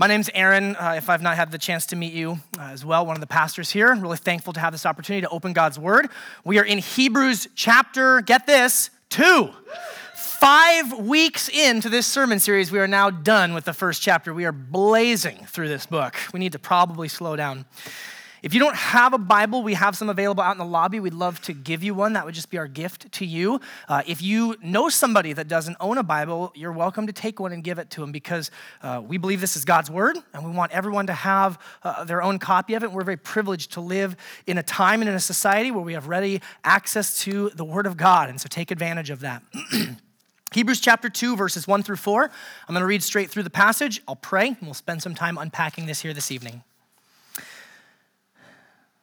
My name's Aaron. Uh, if I've not had the chance to meet you uh, as well, one of the pastors here. I'm really thankful to have this opportunity to open God's Word. We are in Hebrews chapter, get this, two. Five weeks into this sermon series, we are now done with the first chapter. We are blazing through this book. We need to probably slow down. If you don't have a Bible, we have some available out in the lobby. We'd love to give you one. That would just be our gift to you. Uh, if you know somebody that doesn't own a Bible, you're welcome to take one and give it to them because uh, we believe this is God's Word and we want everyone to have uh, their own copy of it. We're very privileged to live in a time and in a society where we have ready access to the Word of God. And so take advantage of that. Hebrews chapter 2, verses 1 through 4. I'm going to read straight through the passage. I'll pray, and we'll spend some time unpacking this here this evening.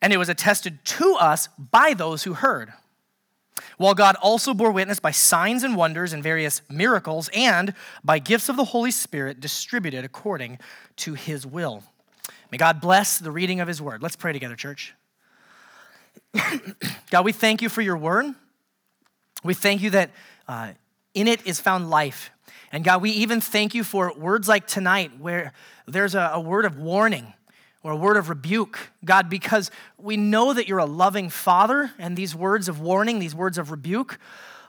and it was attested to us by those who heard. While God also bore witness by signs and wonders and various miracles and by gifts of the Holy Spirit distributed according to his will. May God bless the reading of his word. Let's pray together, church. God, we thank you for your word. We thank you that uh, in it is found life. And God, we even thank you for words like tonight, where there's a, a word of warning or a word of rebuke, God, because we know that you're a loving father, and these words of warning, these words of rebuke,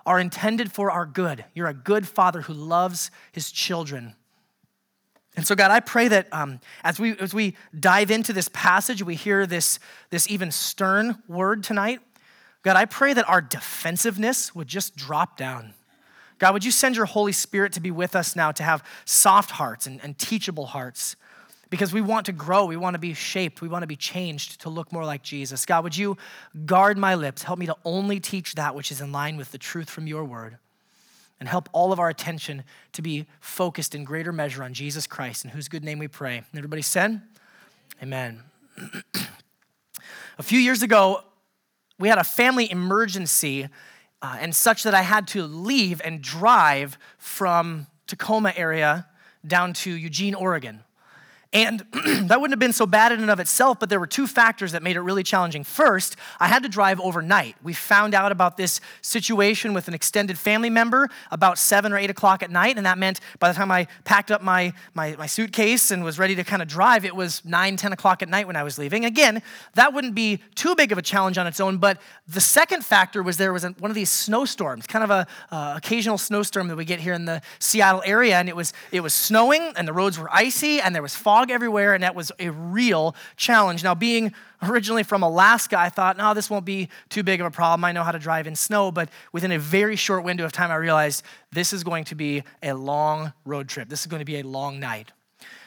are intended for our good. You're a good father who loves his children. And so, God, I pray that um, as, we, as we dive into this passage, we hear this, this even stern word tonight. God, I pray that our defensiveness would just drop down. God, would you send your Holy Spirit to be with us now to have soft hearts and, and teachable hearts? Because we want to grow. We want to be shaped. We want to be changed to look more like Jesus. God, would you guard my lips? Help me to only teach that which is in line with the truth from your word. And help all of our attention to be focused in greater measure on Jesus Christ, in whose good name we pray. Everybody said? Amen. a few years ago, we had a family emergency, uh, and such that I had to leave and drive from Tacoma area down to Eugene, Oregon. And that wouldn't have been so bad in and of itself, but there were two factors that made it really challenging. First, I had to drive overnight. We found out about this situation with an extended family member about seven or eight o'clock at night, and that meant by the time I packed up my, my, my suitcase and was ready to kind of drive, it was nine, 10 o'clock at night when I was leaving. Again, that wouldn't be too big of a challenge on its own, but the second factor was there was one of these snowstorms, kind of a uh, occasional snowstorm that we get here in the Seattle area, and it was, it was snowing, and the roads were icy, and there was fog fog everywhere, and that was a real challenge. Now, being originally from Alaska, I thought, no, this won't be too big of a problem. I know how to drive in snow. But within a very short window of time, I realized this is going to be a long road trip. This is going to be a long night.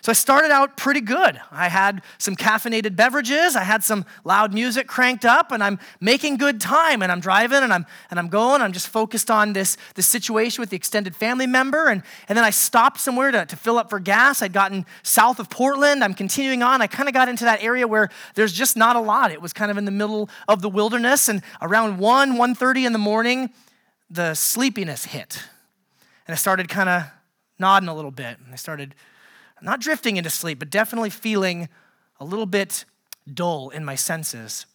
So I started out pretty good. I had some caffeinated beverages, I had some loud music cranked up, and I'm making good time. And I'm driving and I'm and I'm going. I'm just focused on this, this situation with the extended family member. And, and then I stopped somewhere to, to fill up for gas. I'd gotten south of Portland. I'm continuing on. I kind of got into that area where there's just not a lot. It was kind of in the middle of the wilderness. And around 1, 1:30 in the morning, the sleepiness hit. And I started kind of nodding a little bit. And I started not drifting into sleep, but definitely feeling a little bit dull in my senses.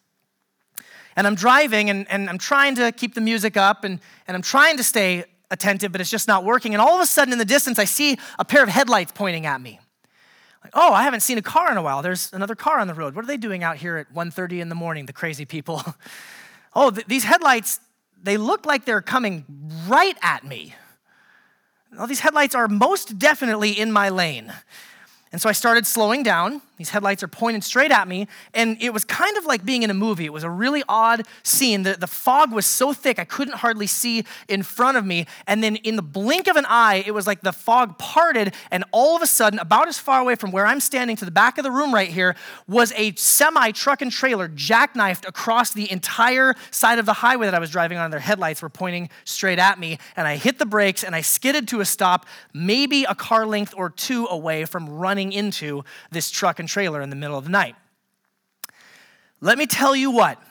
And I'm driving and, and I'm trying to keep the music up and, and I'm trying to stay attentive, but it's just not working. And all of a sudden in the distance, I see a pair of headlights pointing at me. Like, oh, I haven't seen a car in a while. There's another car on the road. What are they doing out here at 1.30 in the morning, the crazy people? oh, th- these headlights, they look like they're coming right at me. Well, these headlights are most definitely in my lane. And so I started slowing down. These headlights are pointed straight at me, and it was kind of like being in a movie. It was a really odd scene. The, the fog was so thick, I couldn't hardly see in front of me. And then, in the blink of an eye, it was like the fog parted, and all of a sudden, about as far away from where I'm standing to the back of the room right here, was a semi truck and trailer jackknifed across the entire side of the highway that I was driving on. Their headlights were pointing straight at me, and I hit the brakes and I skidded to a stop, maybe a car length or two away from running into this truck and trailer in the middle of the night. let me tell you what,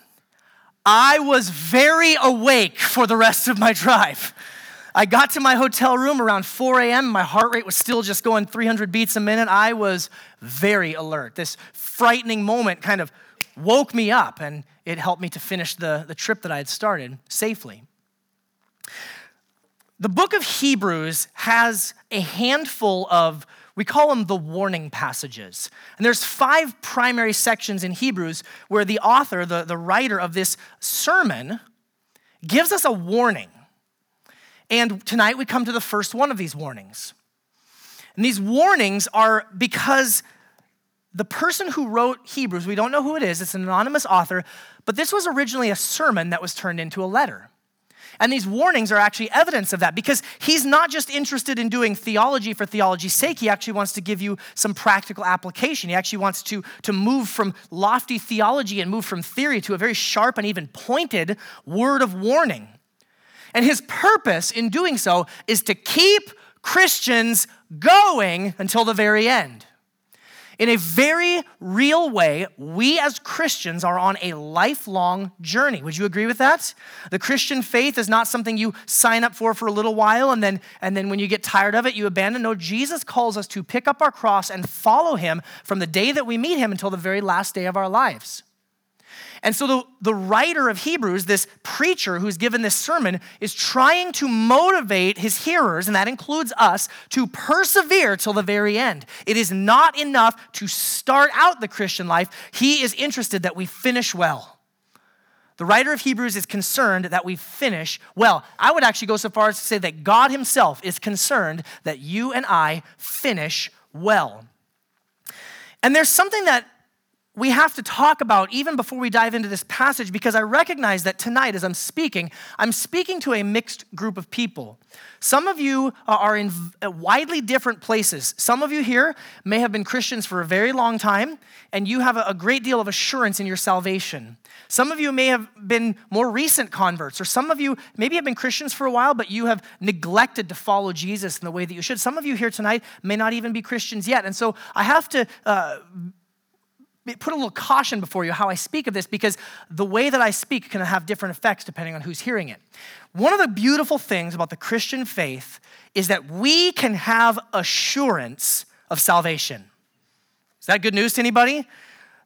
I was very awake for the rest of my drive. I got to my hotel room around 4 a.m. My heart rate was still just going 300 beats a minute. I was very alert. This frightening moment kind of woke me up and it helped me to finish the, the trip that I had started safely. The book of Hebrews has a handful of, we call them the warning passages. And there's five primary sections in Hebrews where the author, the, the writer of this sermon, gives us a warning. And tonight we come to the first one of these warnings. And these warnings are because the person who wrote Hebrews, we don't know who it is, it's an anonymous author, but this was originally a sermon that was turned into a letter. And these warnings are actually evidence of that because he's not just interested in doing theology for theology's sake. He actually wants to give you some practical application. He actually wants to, to move from lofty theology and move from theory to a very sharp and even pointed word of warning. And his purpose in doing so is to keep Christians going until the very end. In a very real way, we as Christians are on a lifelong journey. Would you agree with that? The Christian faith is not something you sign up for for a little while and then and then when you get tired of it you abandon. No, Jesus calls us to pick up our cross and follow him from the day that we meet him until the very last day of our lives. And so the, the writer of Hebrews, this preacher who's given this sermon, is trying to motivate his hearers, and that includes us, to persevere till the very end. It is not enough to start out the Christian life. He is interested that we finish well. The writer of Hebrews is concerned that we finish well. I would actually go so far as to say that God Himself is concerned that you and I finish well. And there's something that we have to talk about even before we dive into this passage because I recognize that tonight, as I'm speaking, I'm speaking to a mixed group of people. Some of you are in widely different places. Some of you here may have been Christians for a very long time, and you have a great deal of assurance in your salvation. Some of you may have been more recent converts, or some of you maybe have been Christians for a while, but you have neglected to follow Jesus in the way that you should. Some of you here tonight may not even be Christians yet. And so I have to uh, put a little caution before you how I speak of this because the way that I speak can have different effects depending on who's hearing it. One of the beautiful things about the Christian faith is that we can have assurance of salvation. Is that good news to anybody?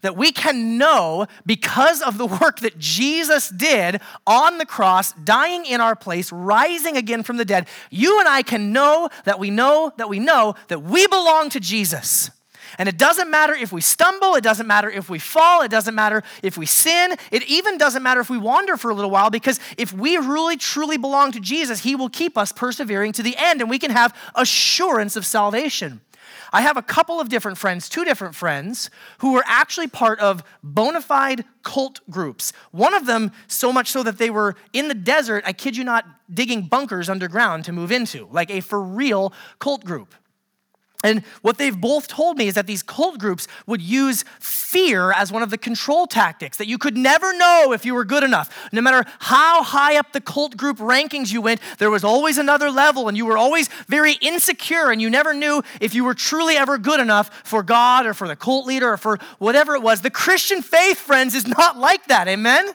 That we can know because of the work that Jesus did on the cross, dying in our place, rising again from the dead, you and I can know that we know that we know that we belong to Jesus. And it doesn't matter if we stumble, it doesn't matter if we fall, it doesn't matter if we sin, it even doesn't matter if we wander for a little while, because if we really truly belong to Jesus, He will keep us persevering to the end, and we can have assurance of salvation. I have a couple of different friends, two different friends, who were actually part of bona fide cult groups. One of them, so much so that they were in the desert, I kid you not, digging bunkers underground to move into, like a for real cult group. And what they've both told me is that these cult groups would use fear as one of the control tactics, that you could never know if you were good enough. No matter how high up the cult group rankings you went, there was always another level, and you were always very insecure, and you never knew if you were truly ever good enough for God or for the cult leader or for whatever it was. The Christian faith, friends, is not like that. Amen?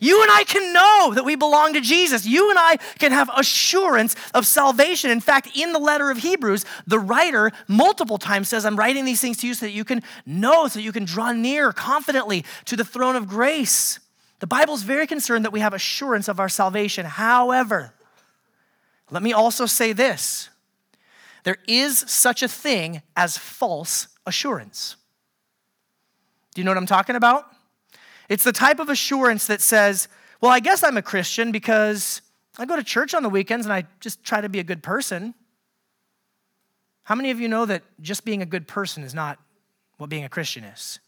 You and I can know that we belong to Jesus. You and I can have assurance of salvation. In fact, in the letter of Hebrews, the writer multiple times says, I'm writing these things to you so that you can know, so that you can draw near confidently to the throne of grace. The Bible is very concerned that we have assurance of our salvation. However, let me also say this there is such a thing as false assurance. Do you know what I'm talking about? It's the type of assurance that says, well, I guess I'm a Christian because I go to church on the weekends and I just try to be a good person. How many of you know that just being a good person is not what being a Christian is?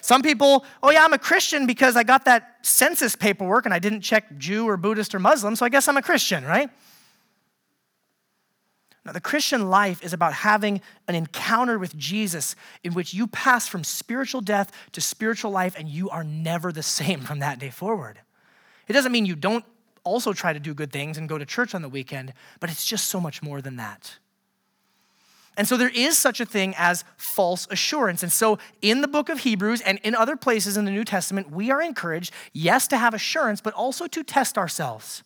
Some people, oh yeah, I'm a Christian because I got that census paperwork and I didn't check Jew or Buddhist or Muslim, so I guess I'm a Christian, right? Now, the Christian life is about having an encounter with Jesus in which you pass from spiritual death to spiritual life and you are never the same from that day forward. It doesn't mean you don't also try to do good things and go to church on the weekend, but it's just so much more than that. And so there is such a thing as false assurance. And so in the book of Hebrews and in other places in the New Testament, we are encouraged, yes, to have assurance, but also to test ourselves,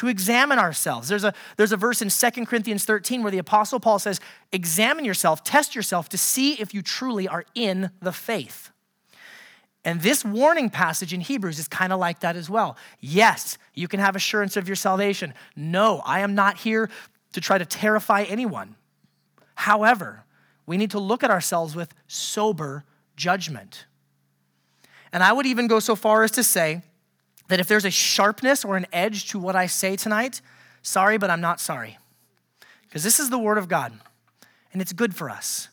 to examine ourselves. There's a, there's a verse in 2 Corinthians 13 where the Apostle Paul says, Examine yourself, test yourself to see if you truly are in the faith. And this warning passage in Hebrews is kind of like that as well. Yes, you can have assurance of your salvation. No, I am not here to try to terrify anyone. However, we need to look at ourselves with sober judgment. And I would even go so far as to say that if there's a sharpness or an edge to what I say tonight, sorry, but I'm not sorry. Because this is the Word of God, and it's good for us.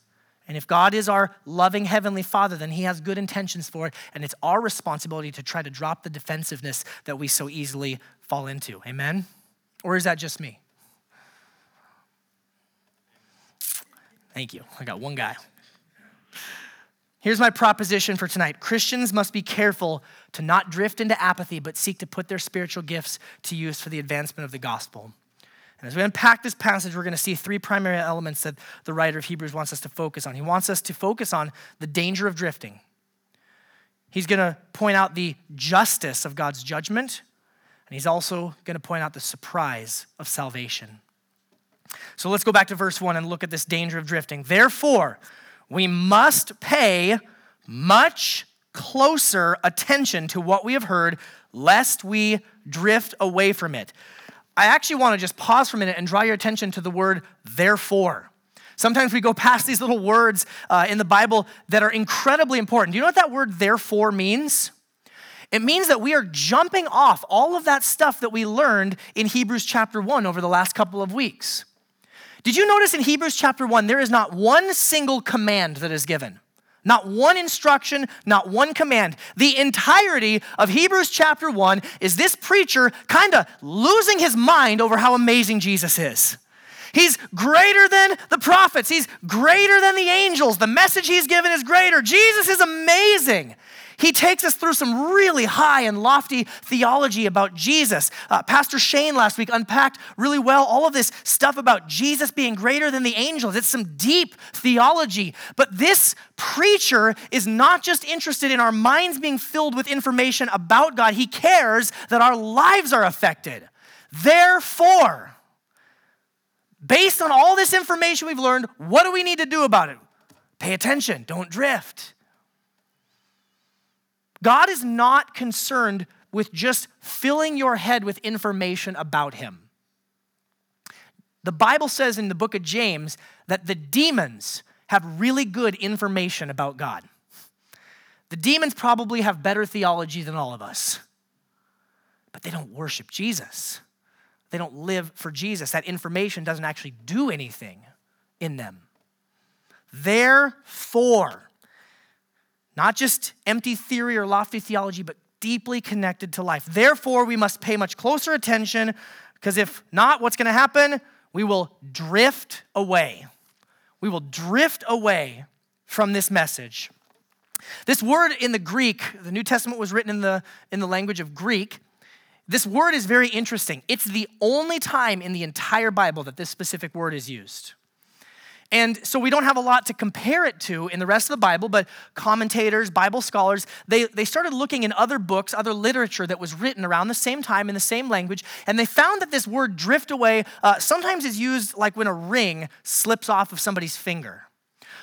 And if God is our loving Heavenly Father, then He has good intentions for it. And it's our responsibility to try to drop the defensiveness that we so easily fall into. Amen? Or is that just me? Thank you. I got one guy. Here's my proposition for tonight Christians must be careful to not drift into apathy, but seek to put their spiritual gifts to use for the advancement of the gospel. And as we unpack this passage, we're going to see three primary elements that the writer of Hebrews wants us to focus on. He wants us to focus on the danger of drifting. He's going to point out the justice of God's judgment, and he's also going to point out the surprise of salvation. So let's go back to verse 1 and look at this danger of drifting. Therefore, we must pay much closer attention to what we have heard, lest we drift away from it. I actually want to just pause for a minute and draw your attention to the word therefore. Sometimes we go past these little words uh, in the Bible that are incredibly important. Do you know what that word therefore means? It means that we are jumping off all of that stuff that we learned in Hebrews chapter 1 over the last couple of weeks. Did you notice in Hebrews chapter 1, there is not one single command that is given? Not one instruction, not one command. The entirety of Hebrews chapter 1 is this preacher kind of losing his mind over how amazing Jesus is. He's greater than the prophets. He's greater than the angels. The message he's given is greater. Jesus is amazing. He takes us through some really high and lofty theology about Jesus. Uh, Pastor Shane last week unpacked really well all of this stuff about Jesus being greater than the angels. It's some deep theology. But this preacher is not just interested in our minds being filled with information about God, he cares that our lives are affected. Therefore, based on all this information we've learned, what do we need to do about it? Pay attention, don't drift. God is not concerned with just filling your head with information about him. The Bible says in the book of James that the demons have really good information about God. The demons probably have better theology than all of us, but they don't worship Jesus. They don't live for Jesus. That information doesn't actually do anything in them. Therefore, not just empty theory or lofty theology, but deeply connected to life. Therefore, we must pay much closer attention because if not, what's going to happen? We will drift away. We will drift away from this message. This word in the Greek, the New Testament was written in the, in the language of Greek. This word is very interesting. It's the only time in the entire Bible that this specific word is used. And so we don't have a lot to compare it to in the rest of the Bible, but commentators, Bible scholars, they, they started looking in other books, other literature that was written around the same time in the same language, and they found that this word drift away uh, sometimes is used like when a ring slips off of somebody's finger.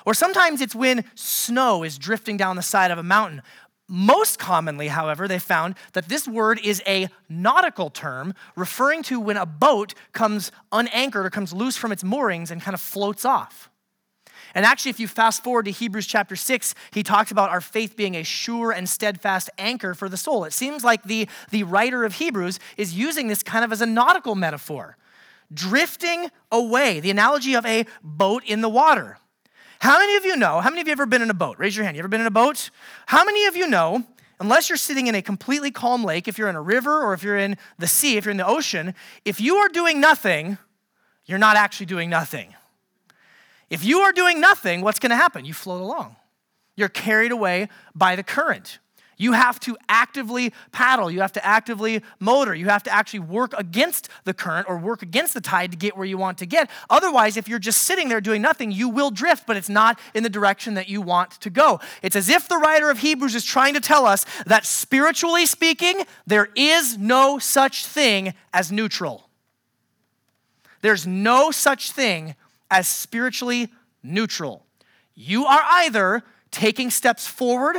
Or sometimes it's when snow is drifting down the side of a mountain. Most commonly, however, they found that this word is a nautical term referring to when a boat comes unanchored or comes loose from its moorings and kind of floats off. And actually, if you fast forward to Hebrews chapter 6, he talks about our faith being a sure and steadfast anchor for the soul. It seems like the, the writer of Hebrews is using this kind of as a nautical metaphor. Drifting away, the analogy of a boat in the water. How many of you know? How many of you ever been in a boat? Raise your hand. You ever been in a boat? How many of you know, unless you're sitting in a completely calm lake, if you're in a river or if you're in the sea, if you're in the ocean, if you are doing nothing, you're not actually doing nothing. If you are doing nothing, what's going to happen? You float along. You're carried away by the current. You have to actively paddle. You have to actively motor. You have to actually work against the current or work against the tide to get where you want to get. Otherwise, if you're just sitting there doing nothing, you will drift, but it's not in the direction that you want to go. It's as if the writer of Hebrews is trying to tell us that spiritually speaking, there is no such thing as neutral. There's no such thing as spiritually neutral. You are either taking steps forward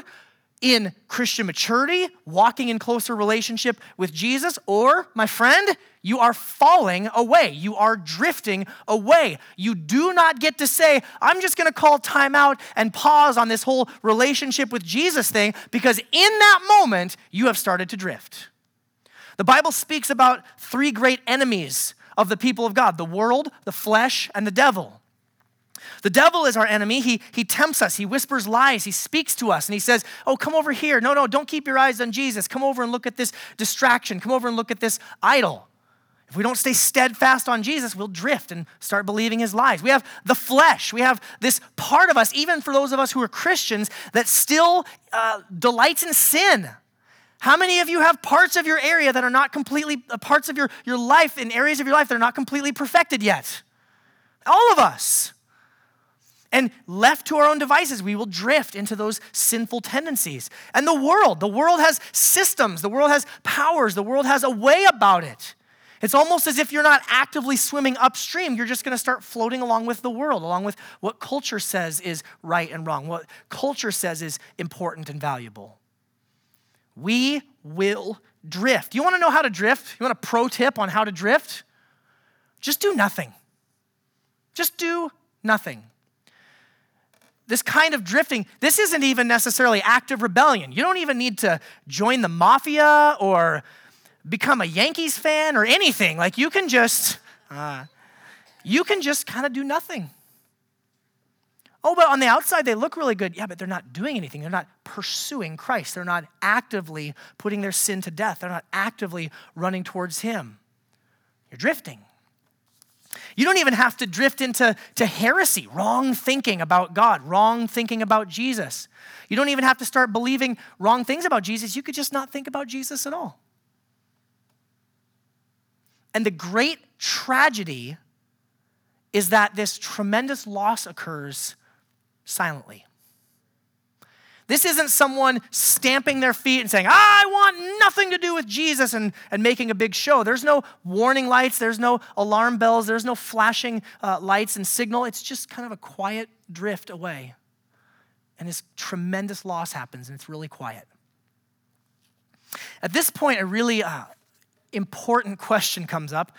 in Christian maturity, walking in closer relationship with Jesus, or, my friend, you are falling away. You are drifting away. You do not get to say, I'm just going to call time out and pause on this whole relationship with Jesus thing, because in that moment, you have started to drift. The Bible speaks about three great enemies of the people of God the world, the flesh, and the devil. The devil is our enemy. He, he tempts us. He whispers lies. He speaks to us and he says, Oh, come over here. No, no, don't keep your eyes on Jesus. Come over and look at this distraction. Come over and look at this idol. If we don't stay steadfast on Jesus, we'll drift and start believing his lies. We have the flesh. We have this part of us, even for those of us who are Christians, that still uh, delights in sin. How many of you have parts of your area that are not completely, uh, parts of your, your life, in areas of your life that are not completely perfected yet? All of us. And left to our own devices, we will drift into those sinful tendencies. And the world, the world has systems, the world has powers, the world has a way about it. It's almost as if you're not actively swimming upstream. You're just going to start floating along with the world, along with what culture says is right and wrong, what culture says is important and valuable. We will drift. You want to know how to drift? You want a pro tip on how to drift? Just do nothing. Just do nothing this kind of drifting, this isn't even necessarily active rebellion. You don't even need to join the mafia or become a Yankees fan or anything. Like you can just, uh, you can just kind of do nothing. Oh, but on the outside they look really good. Yeah, but they're not doing anything. They're not pursuing Christ. They're not actively putting their sin to death. They're not actively running towards Him. You're drifting. You don't even have to drift into to heresy, wrong thinking about God, wrong thinking about Jesus. You don't even have to start believing wrong things about Jesus. You could just not think about Jesus at all. And the great tragedy is that this tremendous loss occurs silently. This isn't someone stamping their feet and saying, I want nothing to do with Jesus and, and making a big show. There's no warning lights, there's no alarm bells, there's no flashing uh, lights and signal. It's just kind of a quiet drift away. And this tremendous loss happens, and it's really quiet. At this point, a really uh, important question comes up,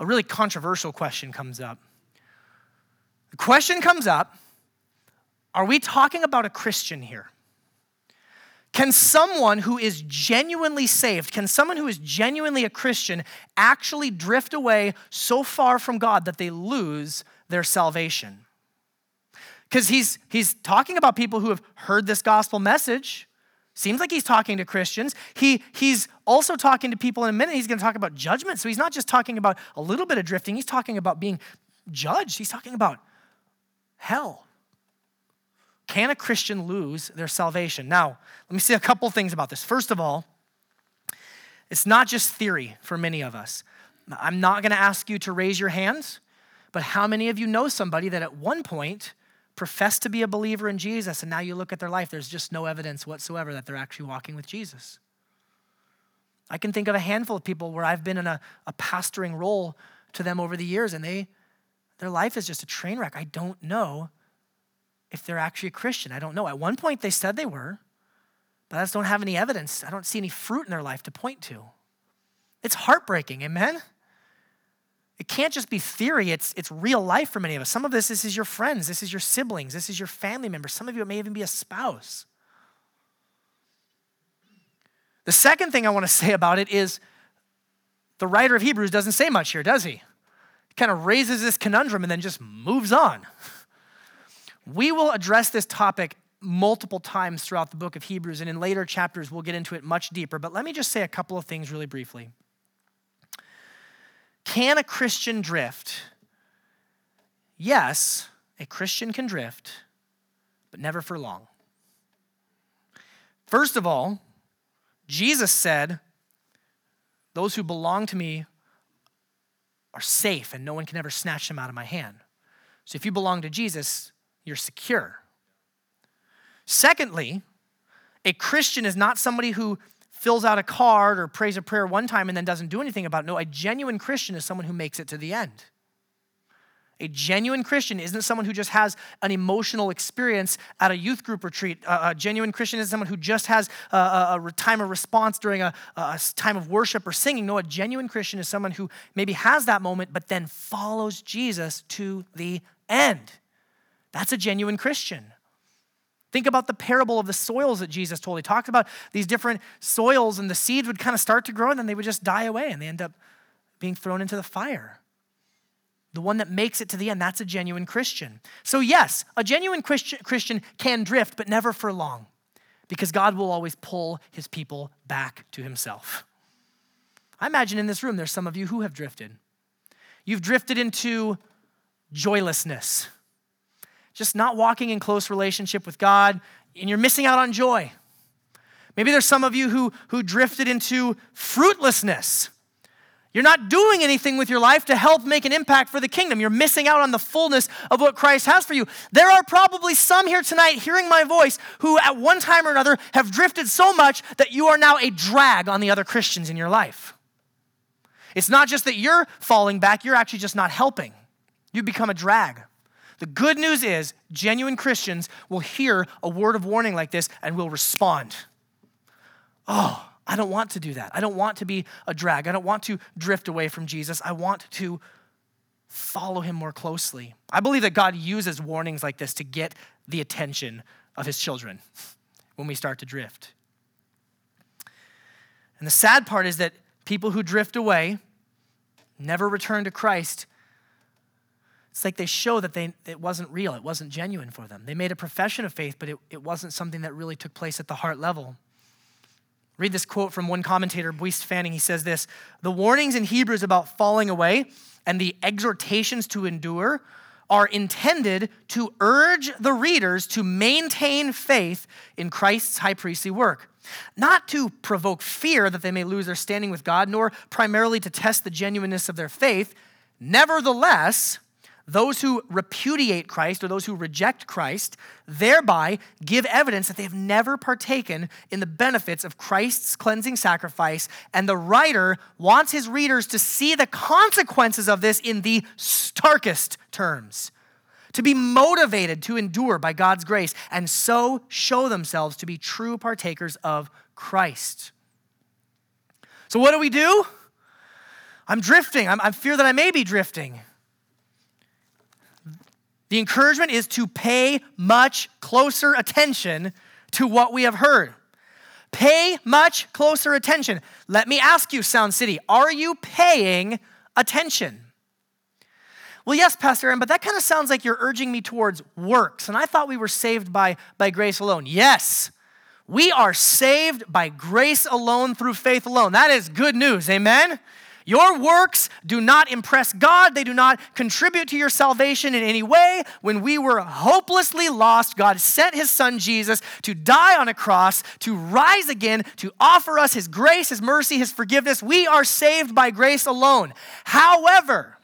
a really controversial question comes up. The question comes up are we talking about a Christian here? Can someone who is genuinely saved, can someone who is genuinely a Christian actually drift away so far from God that they lose their salvation? Because he's, he's talking about people who have heard this gospel message. Seems like he's talking to Christians. He, he's also talking to people in a minute. He's going to talk about judgment. So he's not just talking about a little bit of drifting, he's talking about being judged. He's talking about hell. Can a Christian lose their salvation? Now, let me say a couple things about this. First of all, it's not just theory for many of us. I'm not going to ask you to raise your hands, but how many of you know somebody that at one point professed to be a believer in Jesus and now you look at their life, there's just no evidence whatsoever that they're actually walking with Jesus? I can think of a handful of people where I've been in a, a pastoring role to them over the years and they their life is just a train wreck. I don't know if they're actually a Christian. I don't know. At one point, they said they were, but I just don't have any evidence. I don't see any fruit in their life to point to. It's heartbreaking, amen? It can't just be theory, it's, it's real life for many of us. Some of this, this is your friends, this is your siblings, this is your family members. Some of you, it may even be a spouse. The second thing I want to say about it is the writer of Hebrews doesn't say much here, does he? He kind of raises this conundrum and then just moves on. We will address this topic multiple times throughout the book of Hebrews, and in later chapters, we'll get into it much deeper. But let me just say a couple of things really briefly. Can a Christian drift? Yes, a Christian can drift, but never for long. First of all, Jesus said, Those who belong to me are safe and no one can ever snatch them out of my hand. So if you belong to Jesus, you're secure. Secondly, a Christian is not somebody who fills out a card or prays a prayer one time and then doesn't do anything about it. No, a genuine Christian is someone who makes it to the end. A genuine Christian isn't someone who just has an emotional experience at a youth group retreat. a genuine Christian is someone who just has a, a, time of response during a, a time of worship or singing. No, a genuine Christian is someone who maybe has that moment, but then follows Jesus to the end. That's a genuine Christian. Think about the parable of the soils that Jesus told. He talked about these different soils, and the seeds would kind of start to grow, and then they would just die away, and they end up being thrown into the fire the one that makes it to the end, that's a genuine Christian. So, yes, a genuine Christian can drift, but never for long, because God will always pull his people back to himself. I imagine in this room there's some of you who have drifted. You've drifted into joylessness, just not walking in close relationship with God, and you're missing out on joy. Maybe there's some of you who, who drifted into fruitlessness you're not doing anything with your life to help make an impact for the kingdom. You're missing out on the fullness of what Christ has for you. There are probably some here tonight hearing my voice who, at one time or another, have drifted so much that you are now a drag on the other Christians in your life. It's not just that you're falling back, you're actually just not helping. You become a drag. The good news is, genuine Christians will hear a word of warning like this and will respond. Oh, I don't want to do that. I don't want to be a drag. I don't want to drift away from Jesus. I want to follow him more closely. I believe that God uses warnings like this to get the attention of his children when we start to drift. And the sad part is that people who drift away never return to Christ. It's like they show that they, it wasn't real, it wasn't genuine for them. They made a profession of faith, but it, it wasn't something that really took place at the heart level. Read this quote from one commentator, Buist Fanning. He says this The warnings in Hebrews about falling away and the exhortations to endure are intended to urge the readers to maintain faith in Christ's high priestly work. Not to provoke fear that they may lose their standing with God, nor primarily to test the genuineness of their faith. Nevertheless, those who repudiate Christ or those who reject Christ thereby give evidence that they have never partaken in the benefits of Christ's cleansing sacrifice. And the writer wants his readers to see the consequences of this in the starkest terms, to be motivated to endure by God's grace, and so show themselves to be true partakers of Christ. So, what do we do? I'm drifting. I'm, I fear that I may be drifting. The encouragement is to pay much closer attention to what we have heard. Pay much closer attention. Let me ask you, Sound City, are you paying attention? Well, yes, Pastor Aaron, but that kind of sounds like you're urging me towards works. And I thought we were saved by, by grace alone. Yes, we are saved by grace alone through faith alone. That is good news. Amen? Your works do not impress God. They do not contribute to your salvation in any way. When we were hopelessly lost, God sent his son Jesus to die on a cross, to rise again, to offer us his grace, his mercy, his forgiveness. We are saved by grace alone. However,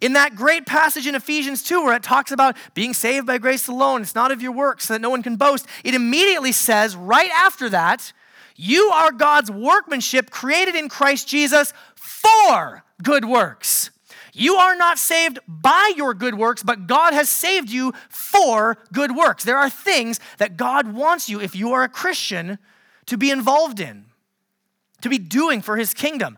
in that great passage in Ephesians 2, where it talks about being saved by grace alone, it's not of your works so that no one can boast, it immediately says, right after that, you are God's workmanship created in Christ Jesus for good works. You are not saved by your good works, but God has saved you for good works. There are things that God wants you, if you are a Christian, to be involved in, to be doing for his kingdom.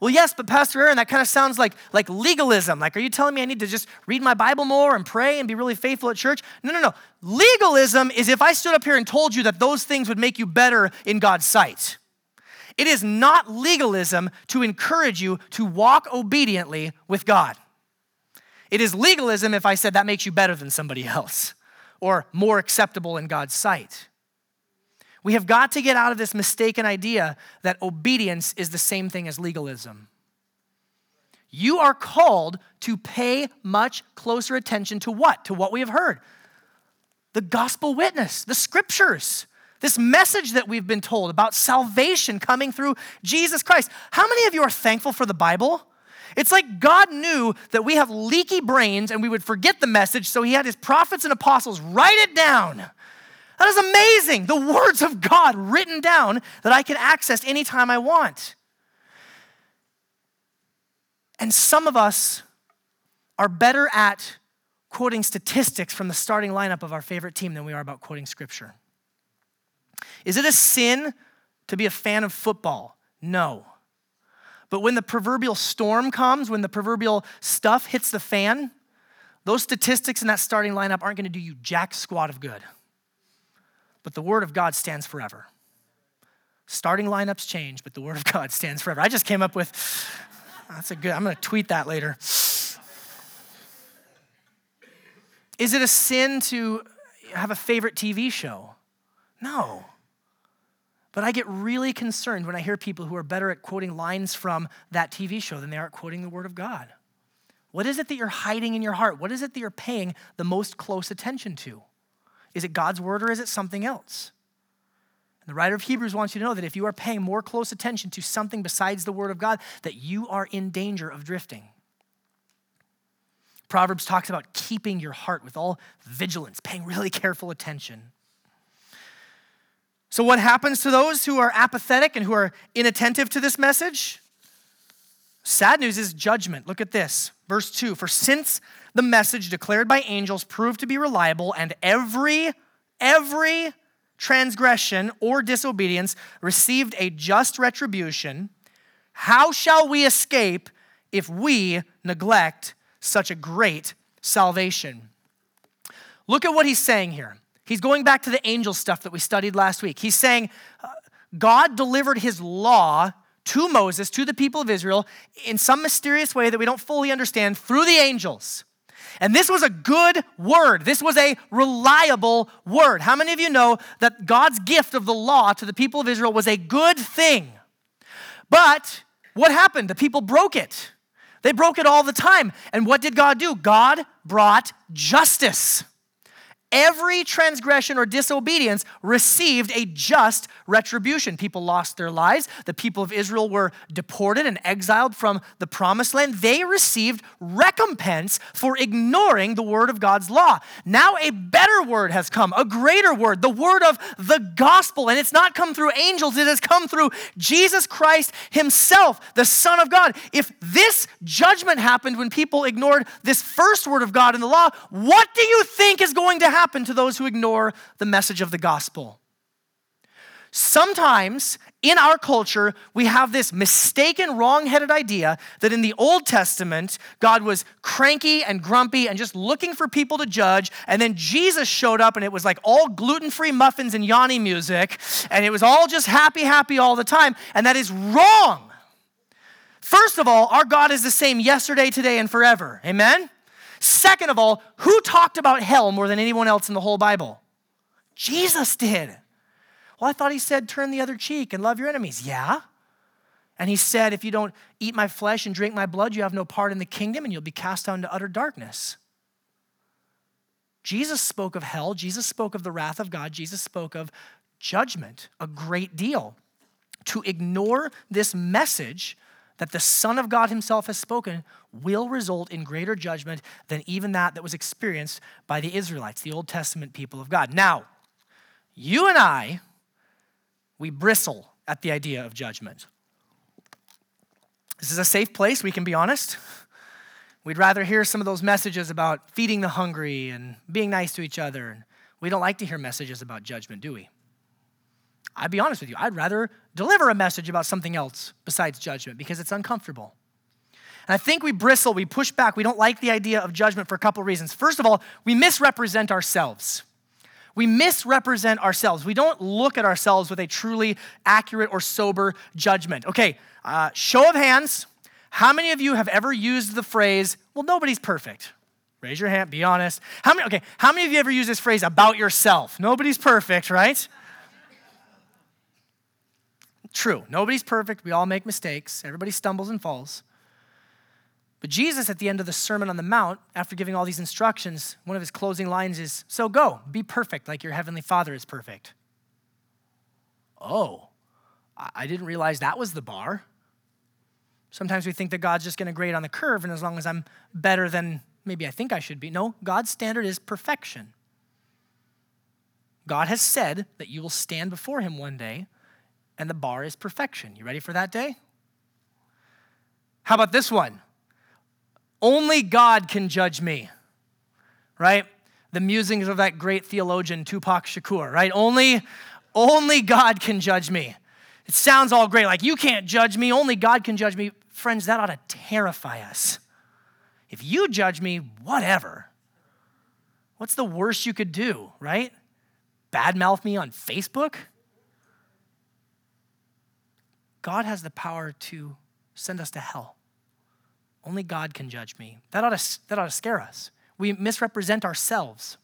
Well, yes, but Pastor Aaron, that kind of sounds like, like legalism. Like, are you telling me I need to just read my Bible more and pray and be really faithful at church? No, no, no. Legalism is if I stood up here and told you that those things would make you better in God's sight. It is not legalism to encourage you to walk obediently with God. It is legalism if I said that makes you better than somebody else or more acceptable in God's sight. We have got to get out of this mistaken idea that obedience is the same thing as legalism. You are called to pay much closer attention to what? To what we have heard. The gospel witness, the scriptures. This message that we've been told about salvation coming through Jesus Christ. How many of you are thankful for the Bible? It's like God knew that we have leaky brains and we would forget the message, so He had His prophets and apostles write it down. That is amazing. The words of God written down that I can access anytime I want. And some of us are better at quoting statistics from the starting lineup of our favorite team than we are about quoting scripture. Is it a sin to be a fan of football? No. But when the proverbial storm comes, when the proverbial stuff hits the fan, those statistics in that starting lineup aren't going to do you jack squat of good. But the word of God stands forever. Starting lineups change, but the word of God stands forever. I just came up with that's a good, I'm going to tweet that later. Is it a sin to have a favorite TV show? No. But I get really concerned when I hear people who are better at quoting lines from that TV show than they are at quoting the Word of God. What is it that you're hiding in your heart? What is it that you're paying the most close attention to? Is it God's Word or is it something else? The writer of Hebrews wants you to know that if you are paying more close attention to something besides the Word of God, that you are in danger of drifting. Proverbs talks about keeping your heart with all vigilance, paying really careful attention. So, what happens to those who are apathetic and who are inattentive to this message? Sad news is judgment. Look at this. Verse 2 For since the message declared by angels proved to be reliable, and every, every transgression or disobedience received a just retribution, how shall we escape if we neglect such a great salvation? Look at what he's saying here. He's going back to the angel stuff that we studied last week. He's saying uh, God delivered his law to Moses, to the people of Israel, in some mysterious way that we don't fully understand through the angels. And this was a good word. This was a reliable word. How many of you know that God's gift of the law to the people of Israel was a good thing? But what happened? The people broke it. They broke it all the time. And what did God do? God brought justice. Every transgression or disobedience received a just retribution. People lost their lives. The people of Israel were deported and exiled from the promised land. They received recompense for ignoring the word of God's law. Now, a better word has come, a greater word, the word of the gospel. And it's not come through angels, it has come through Jesus Christ Himself, the Son of God. If this judgment happened when people ignored this first word of God in the law, what do you think is going to happen? Happen to those who ignore the message of the gospel. Sometimes in our culture, we have this mistaken, wrong headed idea that in the Old Testament, God was cranky and grumpy and just looking for people to judge. And then Jesus showed up and it was like all gluten free muffins and Yanni music. And it was all just happy, happy all the time. And that is wrong. First of all, our God is the same yesterday, today, and forever. Amen? Second of all, who talked about hell more than anyone else in the whole Bible? Jesus did. Well, I thought he said, turn the other cheek and love your enemies. Yeah. And he said, if you don't eat my flesh and drink my blood, you have no part in the kingdom and you'll be cast down to utter darkness. Jesus spoke of hell. Jesus spoke of the wrath of God. Jesus spoke of judgment a great deal. To ignore this message that the Son of God himself has spoken will result in greater judgment than even that that was experienced by the Israelites, the Old Testament people of God. Now, you and I, we bristle at the idea of judgment. This is a safe place, we can be honest. We'd rather hear some of those messages about feeding the hungry and being nice to each other. We don't like to hear messages about judgment, do we? I'd be honest with you, I'd rather deliver a message about something else besides judgment because it's uncomfortable. And I think we bristle, we push back, we don't like the idea of judgment for a couple reasons. First of all, we misrepresent ourselves. We misrepresent ourselves. We don't look at ourselves with a truly accurate or sober judgment. Okay, uh, show of hands. How many of you have ever used the phrase, well, nobody's perfect? Raise your hand, be honest. How many, okay, how many of you ever use this phrase about yourself? Nobody's perfect, right? True, nobody's perfect. We all make mistakes. Everybody stumbles and falls. But Jesus, at the end of the Sermon on the Mount, after giving all these instructions, one of his closing lines is So go, be perfect like your heavenly Father is perfect. oh, I didn't realize that was the bar. Sometimes we think that God's just going to grade on the curve, and as long as I'm better than maybe I think I should be. No, God's standard is perfection. God has said that you will stand before Him one day, and the bar is perfection. You ready for that day? How about this one? Only God can judge me, right? The musings of that great theologian Tupac Shakur, right? Only, only God can judge me. It sounds all great, like you can't judge me, only God can judge me. Friends, that ought to terrify us. If you judge me, whatever. What's the worst you could do, right? Badmouth me on Facebook? God has the power to send us to hell. Only God can judge me. That ought to, that ought to scare us. We misrepresent ourselves.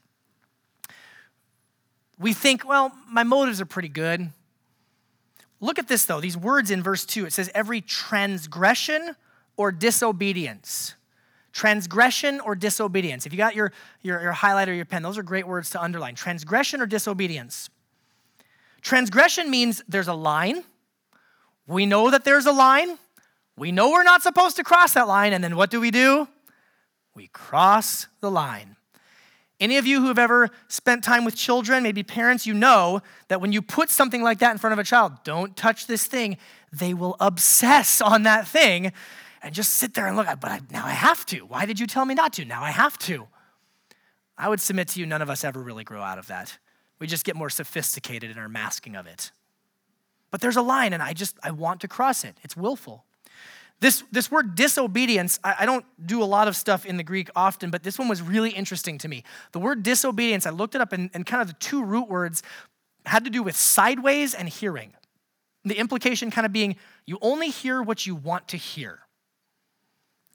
We think, well, my motives are pretty good. Look at this, though. These words in verse 2 it says, every transgression or disobedience. Transgression or disobedience. If you got your, your, your highlighter, your pen, those are great words to underline. Transgression or disobedience. Transgression means there's a line. We know that there's a line. We know we're not supposed to cross that line. And then what do we do? We cross the line. Any of you who have ever spent time with children, maybe parents, you know that when you put something like that in front of a child, don't touch this thing, they will obsess on that thing and just sit there and look, but I, now I have to. Why did you tell me not to? Now I have to. I would submit to you, none of us ever really grow out of that. We just get more sophisticated in our masking of it. But there's a line, and I just, I want to cross it. It's willful. This, this word disobedience, I, I, don't do a lot of stuff in the Greek often, but this one was really interesting to me. The word disobedience, I looked it up, and, and kind of the two root words had to do with sideways and hearing. The implication kind of being you only hear what you want to hear.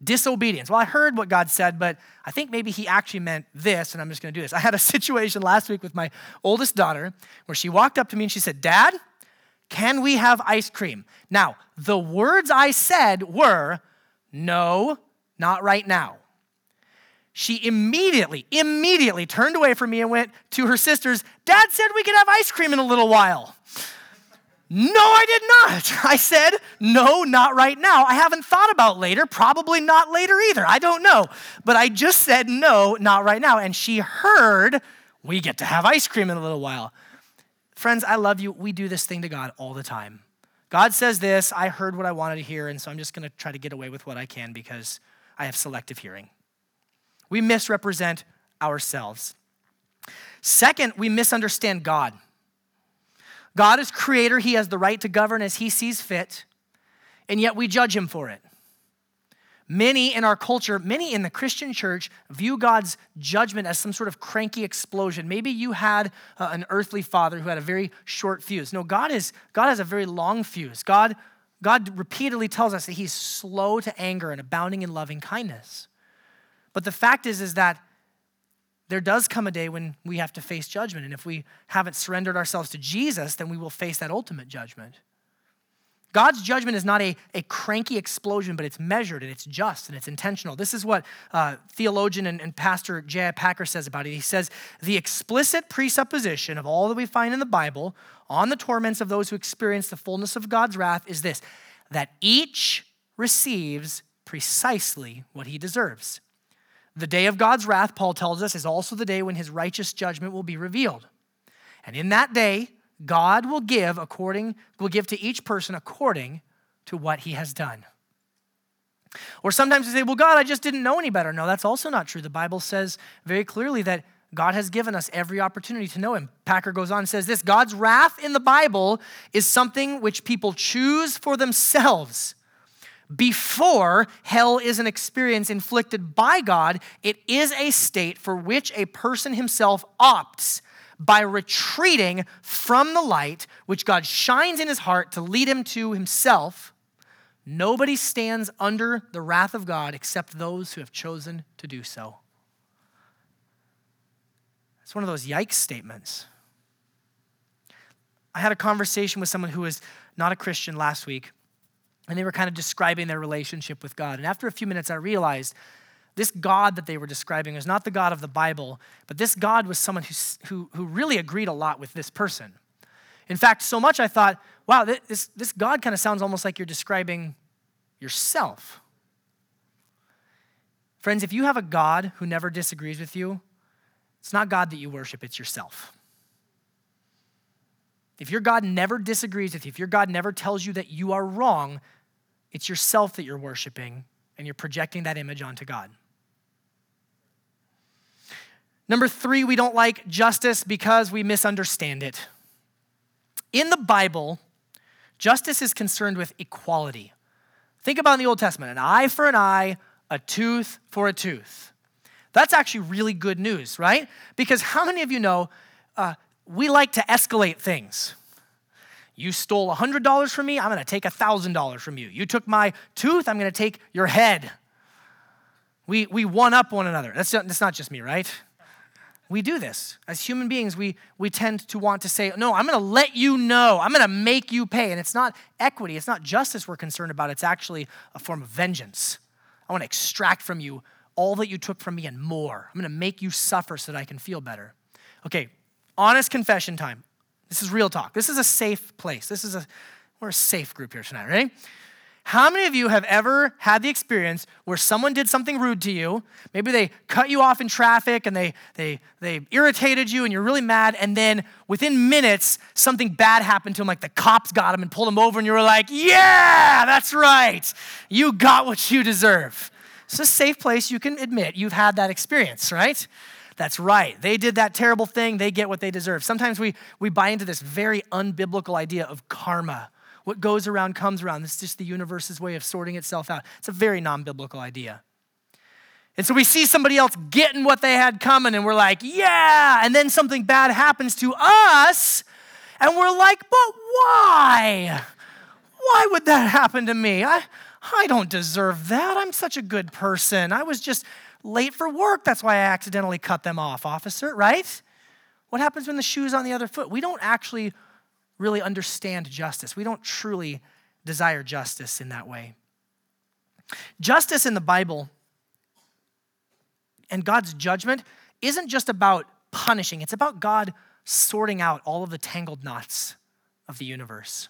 Disobedience. Well, I heard what God said, but I think maybe He actually meant this, and I'm just going to do this. I had a situation last week with my oldest daughter where she walked up to me and she said, Dad, can we have ice cream? Now, the words I said were, No, not right now. She immediately, immediately turned away from me and went to her sisters. Dad said we could have ice cream in a little while. No, I did not. I said, no, not right now. I haven't thought about later, probably not later either. I don't know. But I just said, no, not right now. And she heard, we get to have ice cream in a little while. Friends, I love you. We do this thing to God all the time. God says this, I heard what I wanted to hear, and so I'm just going to try to get away with what I can because I have selective hearing. We misrepresent ourselves. Second, we misunderstand God. God is creator, he has the right to govern as he sees fit, and yet we judge him for it. Many in our culture, many in the Christian church, view God's judgment as some sort of cranky explosion. Maybe you had uh, an earthly father who had a very short fuse. No, God is God has a very long fuse. God God repeatedly tells us that he's slow to anger and abounding in loving kindness. But the fact is is that there does come a day when we have to face judgment. And if we haven't surrendered ourselves to Jesus, then we will face that ultimate judgment. God's judgment is not a, a cranky explosion, but it's measured and it's just and it's intentional. This is what uh, theologian and, and pastor J.I. Packer says about it. He says, The explicit presupposition of all that we find in the Bible on the torments of those who experience the fullness of God's wrath is this that each receives precisely what he deserves. The day of God's wrath, Paul tells us, is also the day when his righteous judgment will be revealed. And in that day, God will give according will give to each person according to what he has done. Or sometimes we say, "Well, God, I just didn't know any better." No, that's also not true. The Bible says very clearly that God has given us every opportunity to know him. Packer goes on and says this, God's wrath in the Bible is something which people choose for themselves before hell is an experience inflicted by God, it is a state for which a person himself opts by retreating from the light which God shines in his heart to lead him to himself. Nobody stands under the wrath of God except those who have chosen to do so. It's one of those yikes statements. I had a conversation with someone who was not a Christian last week and they were kind of describing their relationship with God. And after a few minutes, I realized this God that they were describing was not the God of the Bible, but this God was someone who, who, who really agreed a lot with this person. In fact, so much I thought, wow, this, this God kind of sounds almost like you're describing yourself. Friends, if you have a God who never disagrees with you, it's not God that you worship, it's yourself. If your God never disagrees with you, if your God never tells you that you are wrong, it's yourself that you're worshiping and you're projecting that image onto God. Number three, we don't like justice because we misunderstand it. In the Bible, justice is concerned with equality. Think about in the Old Testament an eye for an eye, a tooth for a tooth. That's actually really good news, right? Because how many of you know uh, we like to escalate things? You stole $100 from me, I'm gonna take $1,000 from you. You took my tooth, I'm gonna take your head. We, we one up one another. That's, that's not just me, right? We do this. As human beings, we, we tend to want to say, No, I'm going to let you know. I'm going to make you pay. And it's not equity, it's not justice we're concerned about. It's actually a form of vengeance. I want to extract from you all that you took from me and more. I'm going to make you suffer so that I can feel better. Okay, honest confession time. This is real talk. This is a safe place. This is a, we're a safe group here tonight, right? How many of you have ever had the experience where someone did something rude to you? Maybe they cut you off in traffic and they, they, they irritated you and you're really mad, and then within minutes, something bad happened to them, like the cops got him and pulled him over, and you were like, yeah, that's right. You got what you deserve. It's a safe place you can admit you've had that experience, right? That's right. They did that terrible thing, they get what they deserve. Sometimes we, we buy into this very unbiblical idea of karma what goes around comes around. This is just the universe's way of sorting itself out. It's a very non biblical idea. And so we see somebody else getting what they had coming, and we're like, yeah. And then something bad happens to us, and we're like, but why? Why would that happen to me? I, I don't deserve that. I'm such a good person. I was just late for work. That's why I accidentally cut them off, officer, right? What happens when the shoe's on the other foot? We don't actually really understand justice. We don't truly desire justice in that way. Justice in the Bible and God's judgment isn't just about punishing, it's about God sorting out all of the tangled knots of the universe.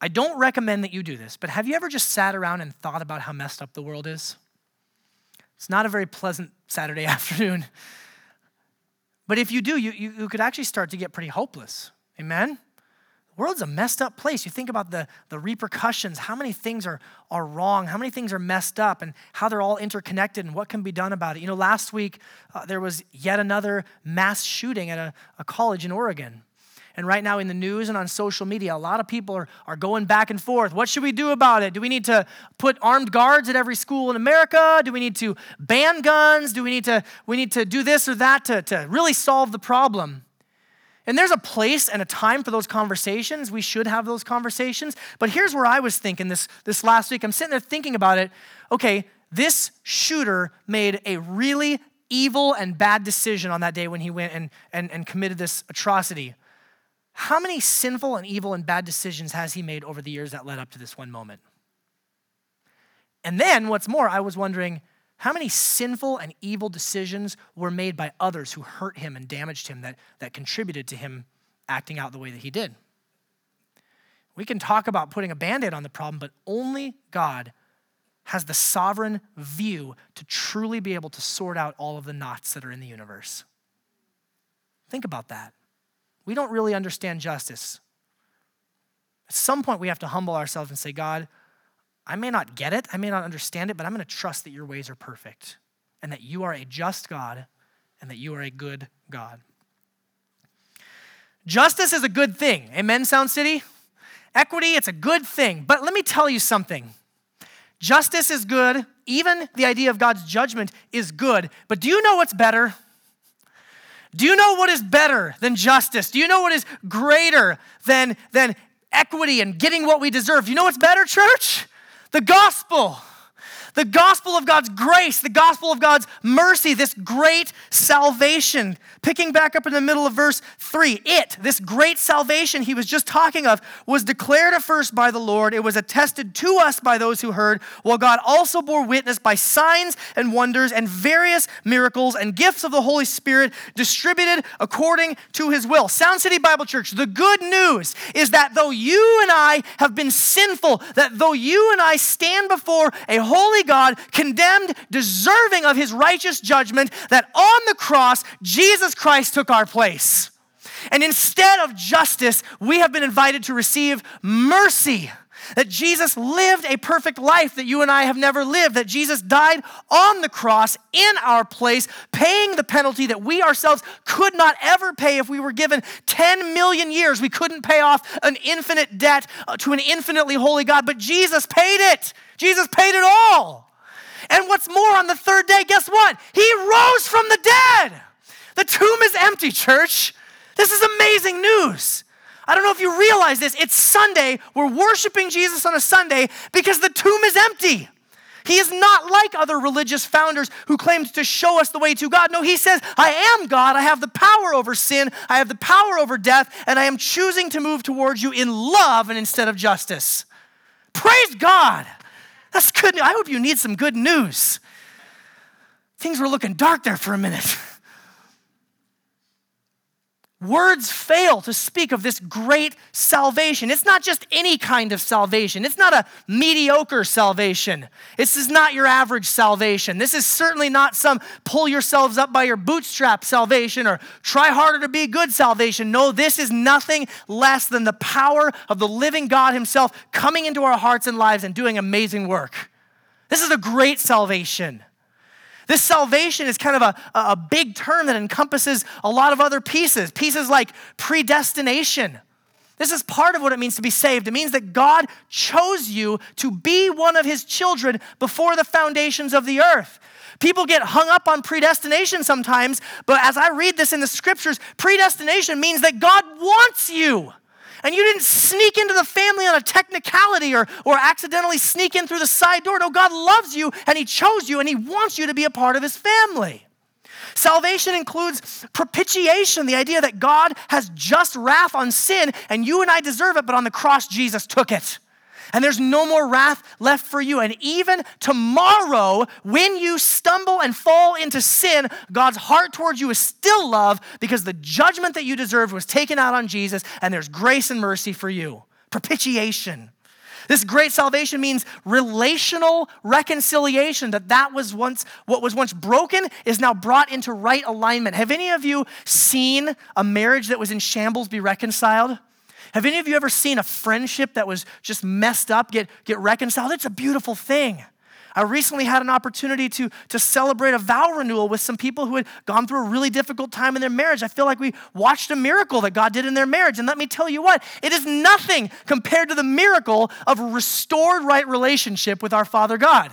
I don't recommend that you do this, but have you ever just sat around and thought about how messed up the world is? It's not a very pleasant Saturday afternoon. But if you do, you, you, you could actually start to get pretty hopeless. Amen? The world's a messed up place. You think about the, the repercussions, how many things are, are wrong, how many things are messed up, and how they're all interconnected and what can be done about it. You know, last week uh, there was yet another mass shooting at a, a college in Oregon. And right now in the news and on social media, a lot of people are, are going back and forth. What should we do about it? Do we need to put armed guards at every school in America? Do we need to ban guns? Do we need to, we need to do this or that to, to really solve the problem? And there's a place and a time for those conversations. We should have those conversations. But here's where I was thinking this, this last week. I'm sitting there thinking about it. Okay, this shooter made a really evil and bad decision on that day when he went and, and, and committed this atrocity. How many sinful and evil and bad decisions has he made over the years that led up to this one moment? And then, what's more, I was wondering how many sinful and evil decisions were made by others who hurt him and damaged him that, that contributed to him acting out the way that he did? We can talk about putting a band aid on the problem, but only God has the sovereign view to truly be able to sort out all of the knots that are in the universe. Think about that we don't really understand justice. At some point, we have to humble ourselves and say, God, I may not get it, I may not understand it, but I'm going to trust that your ways are perfect and that you are a just God and that you are a good God. Justice is a good thing. Amen, Sound City? Equity, it's a good thing. But let me tell you something. Justice is good. Even the idea of God's judgment is good. But do you know what's better? Do you know what is better than justice? Do you know what is greater than, than equity and getting what we deserve? Do you know what's better, church? The gospel. The gospel of God's grace, the gospel of God's mercy, this great salvation. Picking back up in the middle of verse 3, it, this great salvation he was just talking of, was declared at first by the Lord. It was attested to us by those who heard, while God also bore witness by signs and wonders and various miracles and gifts of the Holy Spirit distributed according to his will. Sound City Bible Church, the good news is that though you and I have been sinful, that though you and I stand before a holy God, condemned, deserving of his righteous judgment, that on the cross, Jesus Christ took our place. And instead of justice, we have been invited to receive mercy that Jesus lived a perfect life that you and I have never lived, that Jesus died on the cross in our place, paying the penalty that we ourselves could not ever pay if we were given 10 million years. We couldn't pay off an infinite debt uh, to an infinitely holy God, but Jesus paid it. Jesus paid it all. And what's more, on the third day, guess what? He rose from the dead. The tomb is empty, church. This is amazing news. I don't know if you realize this. It's Sunday. We're worshiping Jesus on a Sunday because the tomb is empty. He is not like other religious founders who claimed to show us the way to God. No, he says, I am God. I have the power over sin. I have the power over death, and I am choosing to move towards you in love and instead of justice. Praise God. That's good. News. I hope you need some good news. Things were looking dark there for a minute. Words fail to speak of this great salvation. It's not just any kind of salvation. It's not a mediocre salvation. This is not your average salvation. This is certainly not some pull yourselves up by your bootstrap salvation or try harder to be good salvation. No, this is nothing less than the power of the living God Himself coming into our hearts and lives and doing amazing work. This is a great salvation. This salvation is kind of a, a big term that encompasses a lot of other pieces, pieces like predestination. This is part of what it means to be saved. It means that God chose you to be one of his children before the foundations of the earth. People get hung up on predestination sometimes, but as I read this in the scriptures, predestination means that God wants you. And you didn't sneak into the family on a technicality or, or accidentally sneak in through the side door. No, God loves you and He chose you and He wants you to be a part of His family. Salvation includes propitiation, the idea that God has just wrath on sin and you and I deserve it, but on the cross, Jesus took it and there's no more wrath left for you. And even tomorrow, when you stumble and fall into sin, God's heart towards you is still love because the judgment that you deserved was taken out on Jesus, and there's grace and mercy for you. Propitiation. This great salvation means relational reconciliation that that was once what was once broken is now brought into right alignment. Have any of you seen a marriage that was in shambles be reconciled? Have any of you ever seen a friendship that was just messed up get, get reconciled? It's a beautiful thing. I recently had an opportunity to, to celebrate a vow renewal with some people who had gone through a really difficult time in their marriage. I feel like we watched a miracle that God did in their marriage. And let me tell you what, it is nothing compared to the miracle of restored right relationship with our Father God.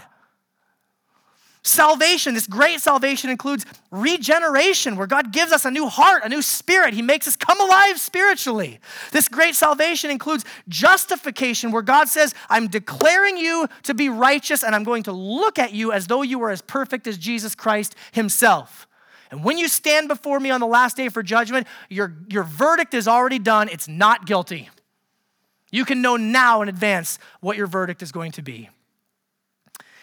Salvation, this great salvation includes regeneration, where God gives us a new heart, a new spirit. He makes us come alive spiritually. This great salvation includes justification, where God says, I'm declaring you to be righteous, and I'm going to look at you as though you were as perfect as Jesus Christ Himself. And when you stand before me on the last day for judgment, your, your verdict is already done. It's not guilty. You can know now in advance what your verdict is going to be.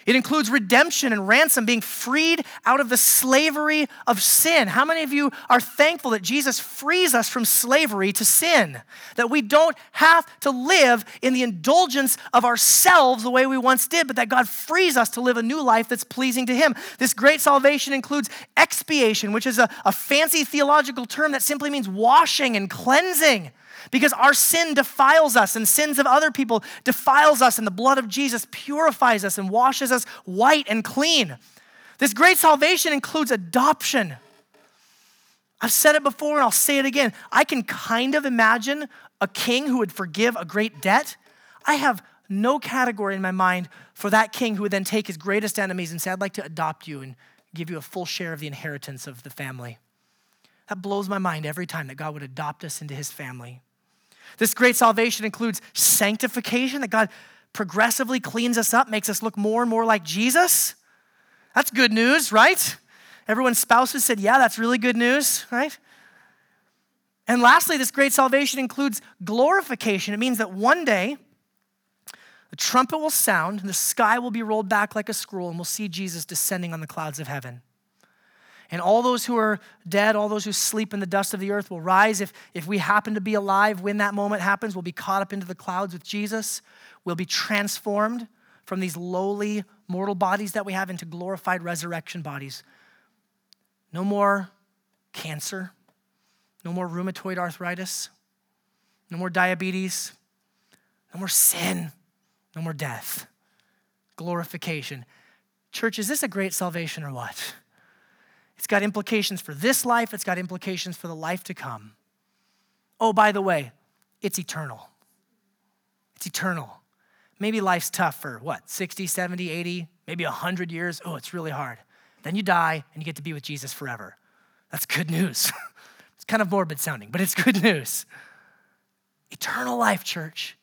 It includes redemption and ransom, being freed out of the slavery of sin. How many of you are thankful that Jesus frees us from slavery to sin? That we don't have to live in the indulgence of ourselves the way we once did, but that God frees us to live a new life that's pleasing to Him. This great salvation includes expiation, which is a, a fancy theological term that simply means washing and cleansing because our sin defiles us and sins of other people defiles us and the blood of Jesus purifies us and washes us white and clean. This great salvation includes adoption. I've said it before and I'll say it again. I can kind of imagine a king who would forgive a great debt. I have no category in my mind for that king who would then take his greatest enemies and say, I'd like to adopt you and give you a full share of the inheritance of the family. That blows my mind every time that God would adopt us into his family. This great salvation includes sanctification, that God progressively cleans us up, makes us look more and more like Jesus. That's good news, right? Everyone's spouses said, Yeah, that's really good news, right? And lastly, this great salvation includes glorification. It means that one day the trumpet will sound, and the sky will be rolled back like a scroll, and we'll see Jesus descending on the clouds of heaven. And all those who are dead, all those who sleep in the dust of the earth will rise. If, if we happen to be alive when that moment happens, we'll be caught up into the clouds with Jesus. We'll be transformed from these lowly mortal bodies that we have into glorified resurrection bodies. No more cancer, no more rheumatoid arthritis, no more diabetes, no more sin, no more death. Glorification. Church, is this a great salvation or what? It's got implications for this life, it's got implications for the life to come. Oh, by the way, it's eternal. It's eternal. Maybe life's tough for what, 60, 70, 80, maybe 100 years? Oh, it's really hard. Then you die and you get to be with Jesus forever. That's good news. it's kind of morbid sounding, but it's good news. Eternal life, church.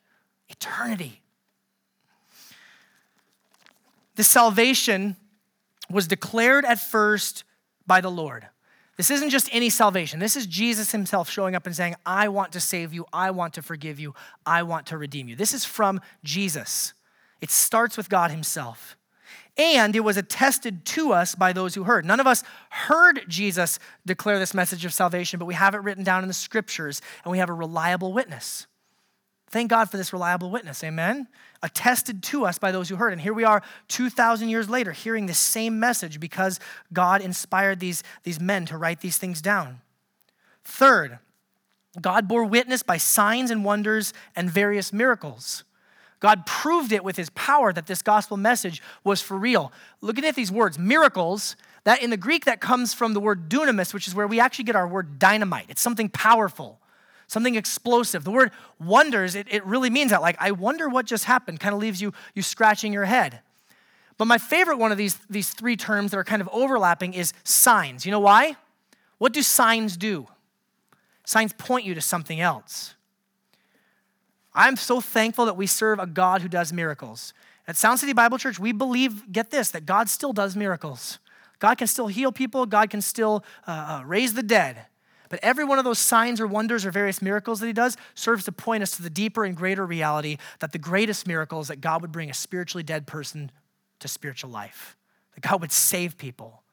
Eternity. The salvation was declared at first by the Lord. This isn't just any salvation. This is Jesus himself showing up and saying, I want to save you. I want to forgive you. I want to redeem you. This is from Jesus. It starts with God himself. And it was attested to us by those who heard. None of us heard Jesus declare this message of salvation, but we have it written down in the scriptures and we have a reliable witness. Thank God for this reliable witness. Amen. Attested to us by those who heard. And here we are 2,000 years later hearing the same message because God inspired these, these men to write these things down. Third, God bore witness by signs and wonders and various miracles. God proved it with his power that this gospel message was for real. Looking at these words, miracles, that in the Greek that comes from the word dunamis, which is where we actually get our word dynamite. It's something powerful something explosive. The word wonders, it, it really means that. Like, I wonder what just happened, kind of leaves you, you scratching your head. But my favorite one of these, these three terms that are kind of overlapping is signs. You know why? What do signs do? Signs point you to something else. I'm so thankful that we serve a God who does miracles. At Sound City Bible Church, we believe, get this, that God still does miracles. God can still heal people, God can still uh, uh, raise the dead. But every one of those signs or wonders or various miracles that he does serves to point us to the deeper and greater reality that the greatest miracle is that God would bring a spiritually dead person to spiritual life, that God would save people.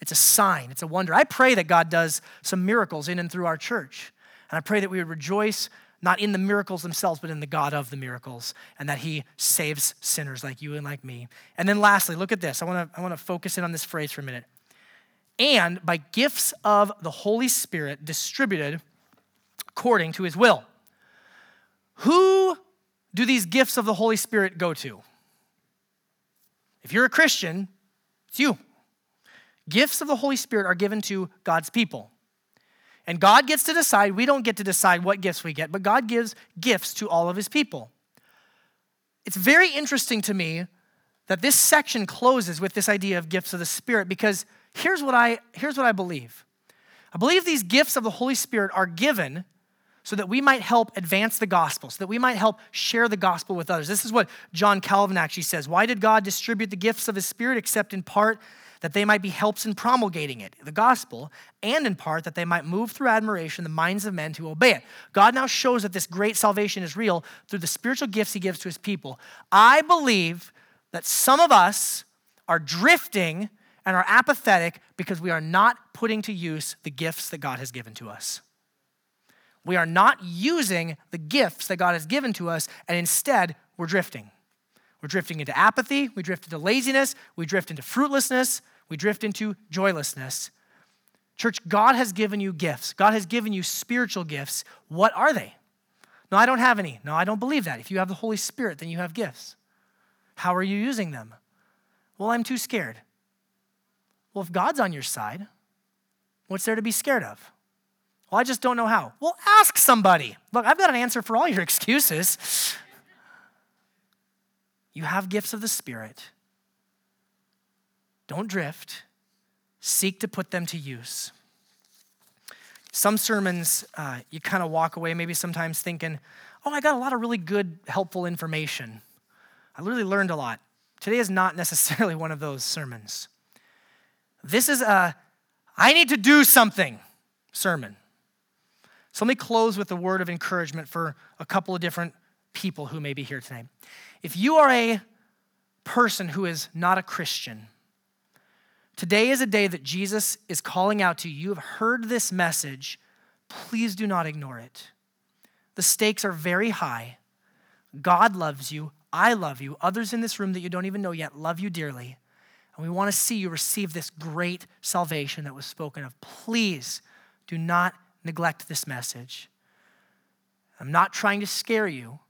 It's a sign, it's a wonder. I pray that God does some miracles in and through our church. And I pray that we would rejoice not in the miracles themselves, but in the God of the miracles, and that He saves sinners like you and like me. And then lastly, look at this. I wanna, I wanna focus in on this phrase for a minute and by gifts of the Holy Spirit distributed according to his will. Who do these gifts of the Holy Spirit go to? If you're a Christian, it's you. Gifts of the Holy Spirit are given to God's people. And God gets to decide. We don't get to decide what gifts we get, but God gives gifts to all of his people. It's very interesting to me that this section closes with this idea of gifts of the Spirit because here's what I, here's what I believe I believe these gifts of the Holy Spirit are given so that we might help advance the gospel, so that we might help share the gospel with others. This is what John Calvin actually says. Why did God distribute the gifts of his Spirit except in part that they might be helps in promulgating it, the gospel, and in part that they might move through admiration the minds of men to obey it. God now shows that this great salvation is real through the spiritual gifts he gives to his people. I believe that some of us are drifting and are apathetic because we are not putting to use the gifts that God has given to us. We are not using the gifts that God has given to us, and instead, we're drifting. We're drifting into apathy, we drift into laziness, we drift into fruitlessness, we drift into joylessness. Church, God has given you gifts. God has given you spiritual gifts. What are they? No, I don't have any. No, I don't believe that. If you have the Holy Spirit, then you have gifts. How are you using them? Well, I'm too scared. Well, if God's on your side, what's there to be scared of? Well, I just don't know how. Well, ask somebody. Look, I've got an answer for all your excuses. You have gifts of the Spirit. Don't drift. Seek to put them to use. Some sermons, uh, you kind of walk away maybe sometimes thinking, oh, I got a lot of really good, helpful information. I literally learned a lot. Today is not necessarily one of those sermons. This is a I need to do something sermon. So let me close with a word of encouragement for a couple of different people who may be here tonight. If you are a person who is not a Christian, today is a day that Jesus is calling out to you. You have heard this message. Please do not ignore it. The stakes are very high. God loves you. I love you. Others in this room that you don't even know yet love you dearly. And we want to see you receive this great salvation that was spoken of. Please do not neglect this message. I'm not trying to scare you,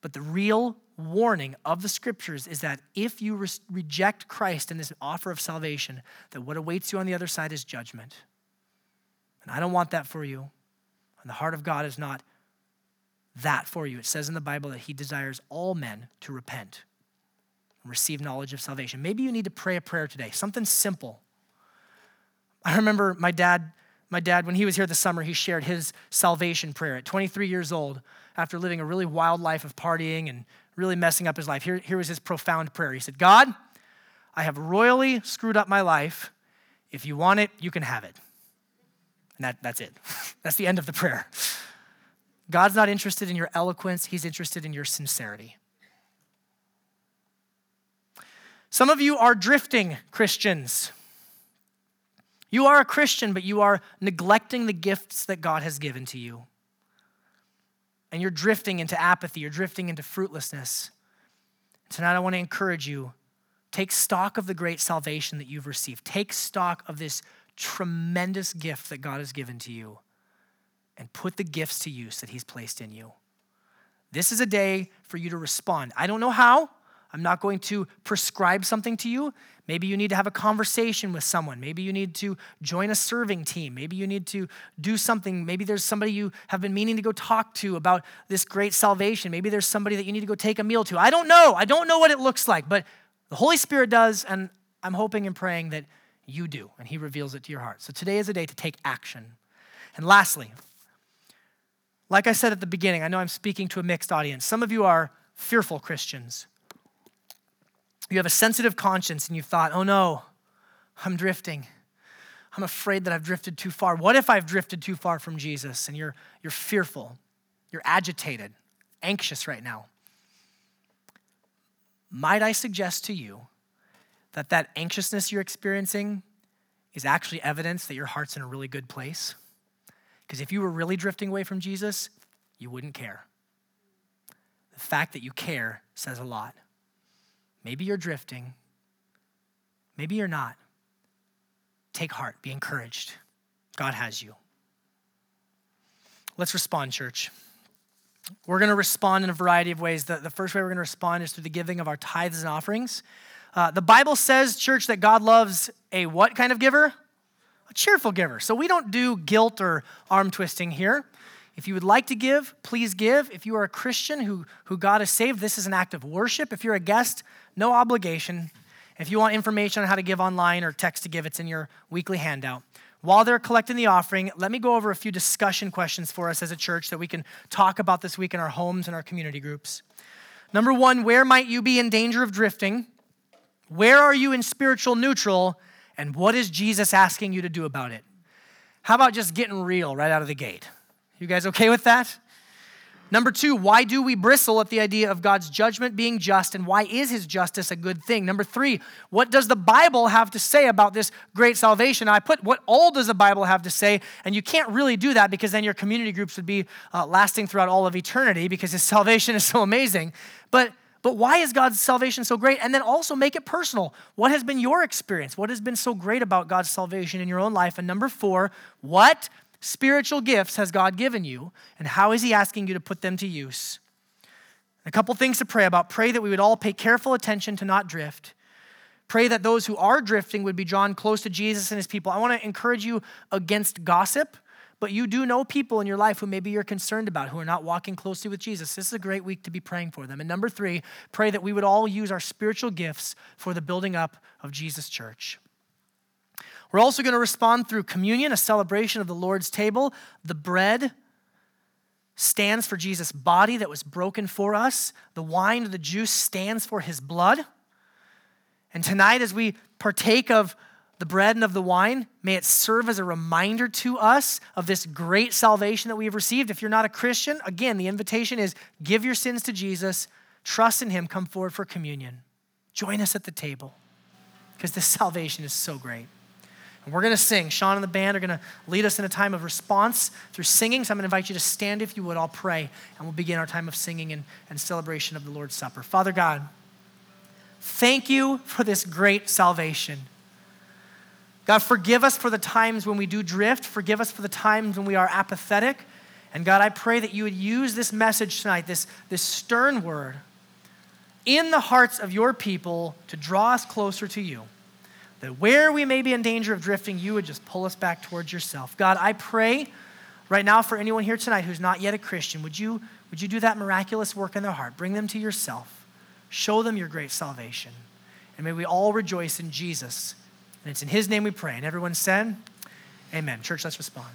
but the real warning of the scriptures is that if you re- reject Christ and this offer of salvation, that what awaits you on the other side is judgment. And I don't want that for you. And the heart of God is not that for you. It says in the Bible that He desires all men to repent and receive knowledge of salvation. Maybe you need to pray a prayer today, something simple. I remember my dad, my dad, when he was here this summer, he shared his salvation prayer at 23 years old after living a really wild life of partying and really messing up his life. Here, here was his profound prayer. He said, God, I have royally screwed up my life. If you want it, you can have it. And that, that's it. that's the end of the prayer. God's not interested in your eloquence, He's interested in your sincerity. Some of you are drifting Christians. You are a Christian, but you are neglecting the gifts that God has given to you. And you're drifting into apathy, you're drifting into fruitlessness. Tonight, I want to encourage you take stock of the great salvation that you've received, take stock of this tremendous gift that God has given to you and put the gifts to use that He's placed in you. This is a day for you to respond. I don't know how. I'm not going to prescribe something to you. Maybe you need to have a conversation with someone. Maybe you need to join a serving team. Maybe you need to do something. Maybe there's somebody you have been meaning to go talk to about this great salvation. Maybe there's somebody that you need to go take a meal to. I don't know. I don't know what it looks like, but the Holy Spirit does, and I'm hoping and praying that you do, and He reveals it to your heart. So today is a day to take action. And lastly, like I said at the beginning, I know I'm speaking to a mixed audience. Some of you are fearful Christians. You have a sensitive conscience and you thought, oh no, I'm drifting. I'm afraid that I've drifted too far. What if I've drifted too far from Jesus? And you're, you're fearful, you're agitated, anxious right now. Might I suggest to you that that anxiousness you're experiencing is actually evidence that your heart's in a really good place? Because if you were really drifting away from Jesus, you wouldn't care. The fact that you care says a lot. Maybe you're drifting, maybe you're not. Take heart, be encouraged. God has you. Let's respond, church. We're going to respond in a variety of ways. The, the first way we're going to respond is through the giving of our tithes and offerings. Uh, the Bible says, church, that God loves a what kind of giver? a cheerful giver. So we don't do guilt or arm twisting here. If you would like to give, please give. If you are a Christian who, who God has saved, this is an act of worship. If you're a guest, no obligation. If you want information on how to give online or text to give, it's in your weekly handout. While they're collecting the offering, let me go over a few discussion questions for us as a church that we can talk about this week in our homes and our community groups. Number one, where might you be in danger of drifting? Where are you in spiritual neutral? And what is Jesus asking you to do about it? How about just getting real right out of the gate? You guys okay with that? Number two, why do we bristle at the idea of God's judgment being just and why is his justice a good thing? Number three, what does the Bible have to say about this great salvation? I put what all does the Bible have to say, and you can't really do that because then your community groups would be uh, lasting throughout all of eternity because his salvation is so amazing. But but why is God's salvation so great? And then also make it personal. What has been your experience? What has been so great about God's salvation in your own life? And number four, what spiritual gifts has God given you? And how is He asking you to put them to use? A couple things to pray about. Pray that we would all pay careful attention to not drift. Pray that those who are drifting would be drawn close to Jesus and His people. I want to encourage you against gossip but you do know people in your life who maybe you're concerned about who are not walking closely with Jesus. This is a great week to be praying for them. And number three, pray that we would all use our spiritual gifts for the building up of Jesus' church. We're also going to respond through communion, a celebration of the Lord's table, the bread, stands for Jesus' body that was broken for us. The wine the juice stands for his blood. And tonight, as we partake of the bread and of the wine, may it serve as a reminder to us of this great salvation that we have received. If you're not a Christian, again, the invitation is give your sins to Jesus, trust in him, come forward for communion. Join us at the table because this salvation is so great. We're going to sing. Sean and the band are going to lead us in a time of response through singing. So I'm going to invite you to stand if you would. I'll pray, and we'll begin our time of singing and, and celebration of the Lord's Supper. Father God, thank you for this great salvation. God, forgive us for the times when we do drift. Forgive us for the times when we are apathetic. And God, I pray that you would use this message tonight, this, this stern word, in the hearts of your people to draw us closer to you. That where we may be in danger of drifting, you would just pull us back towards yourself. God, I pray right now for anyone here tonight who's not yet a Christian, would you, would you do that miraculous work in their heart? Bring them to yourself. Show them your great salvation. And may we all rejoice in Jesus. And it's in his name we pray. And everyone said, Amen. Church, let's respond.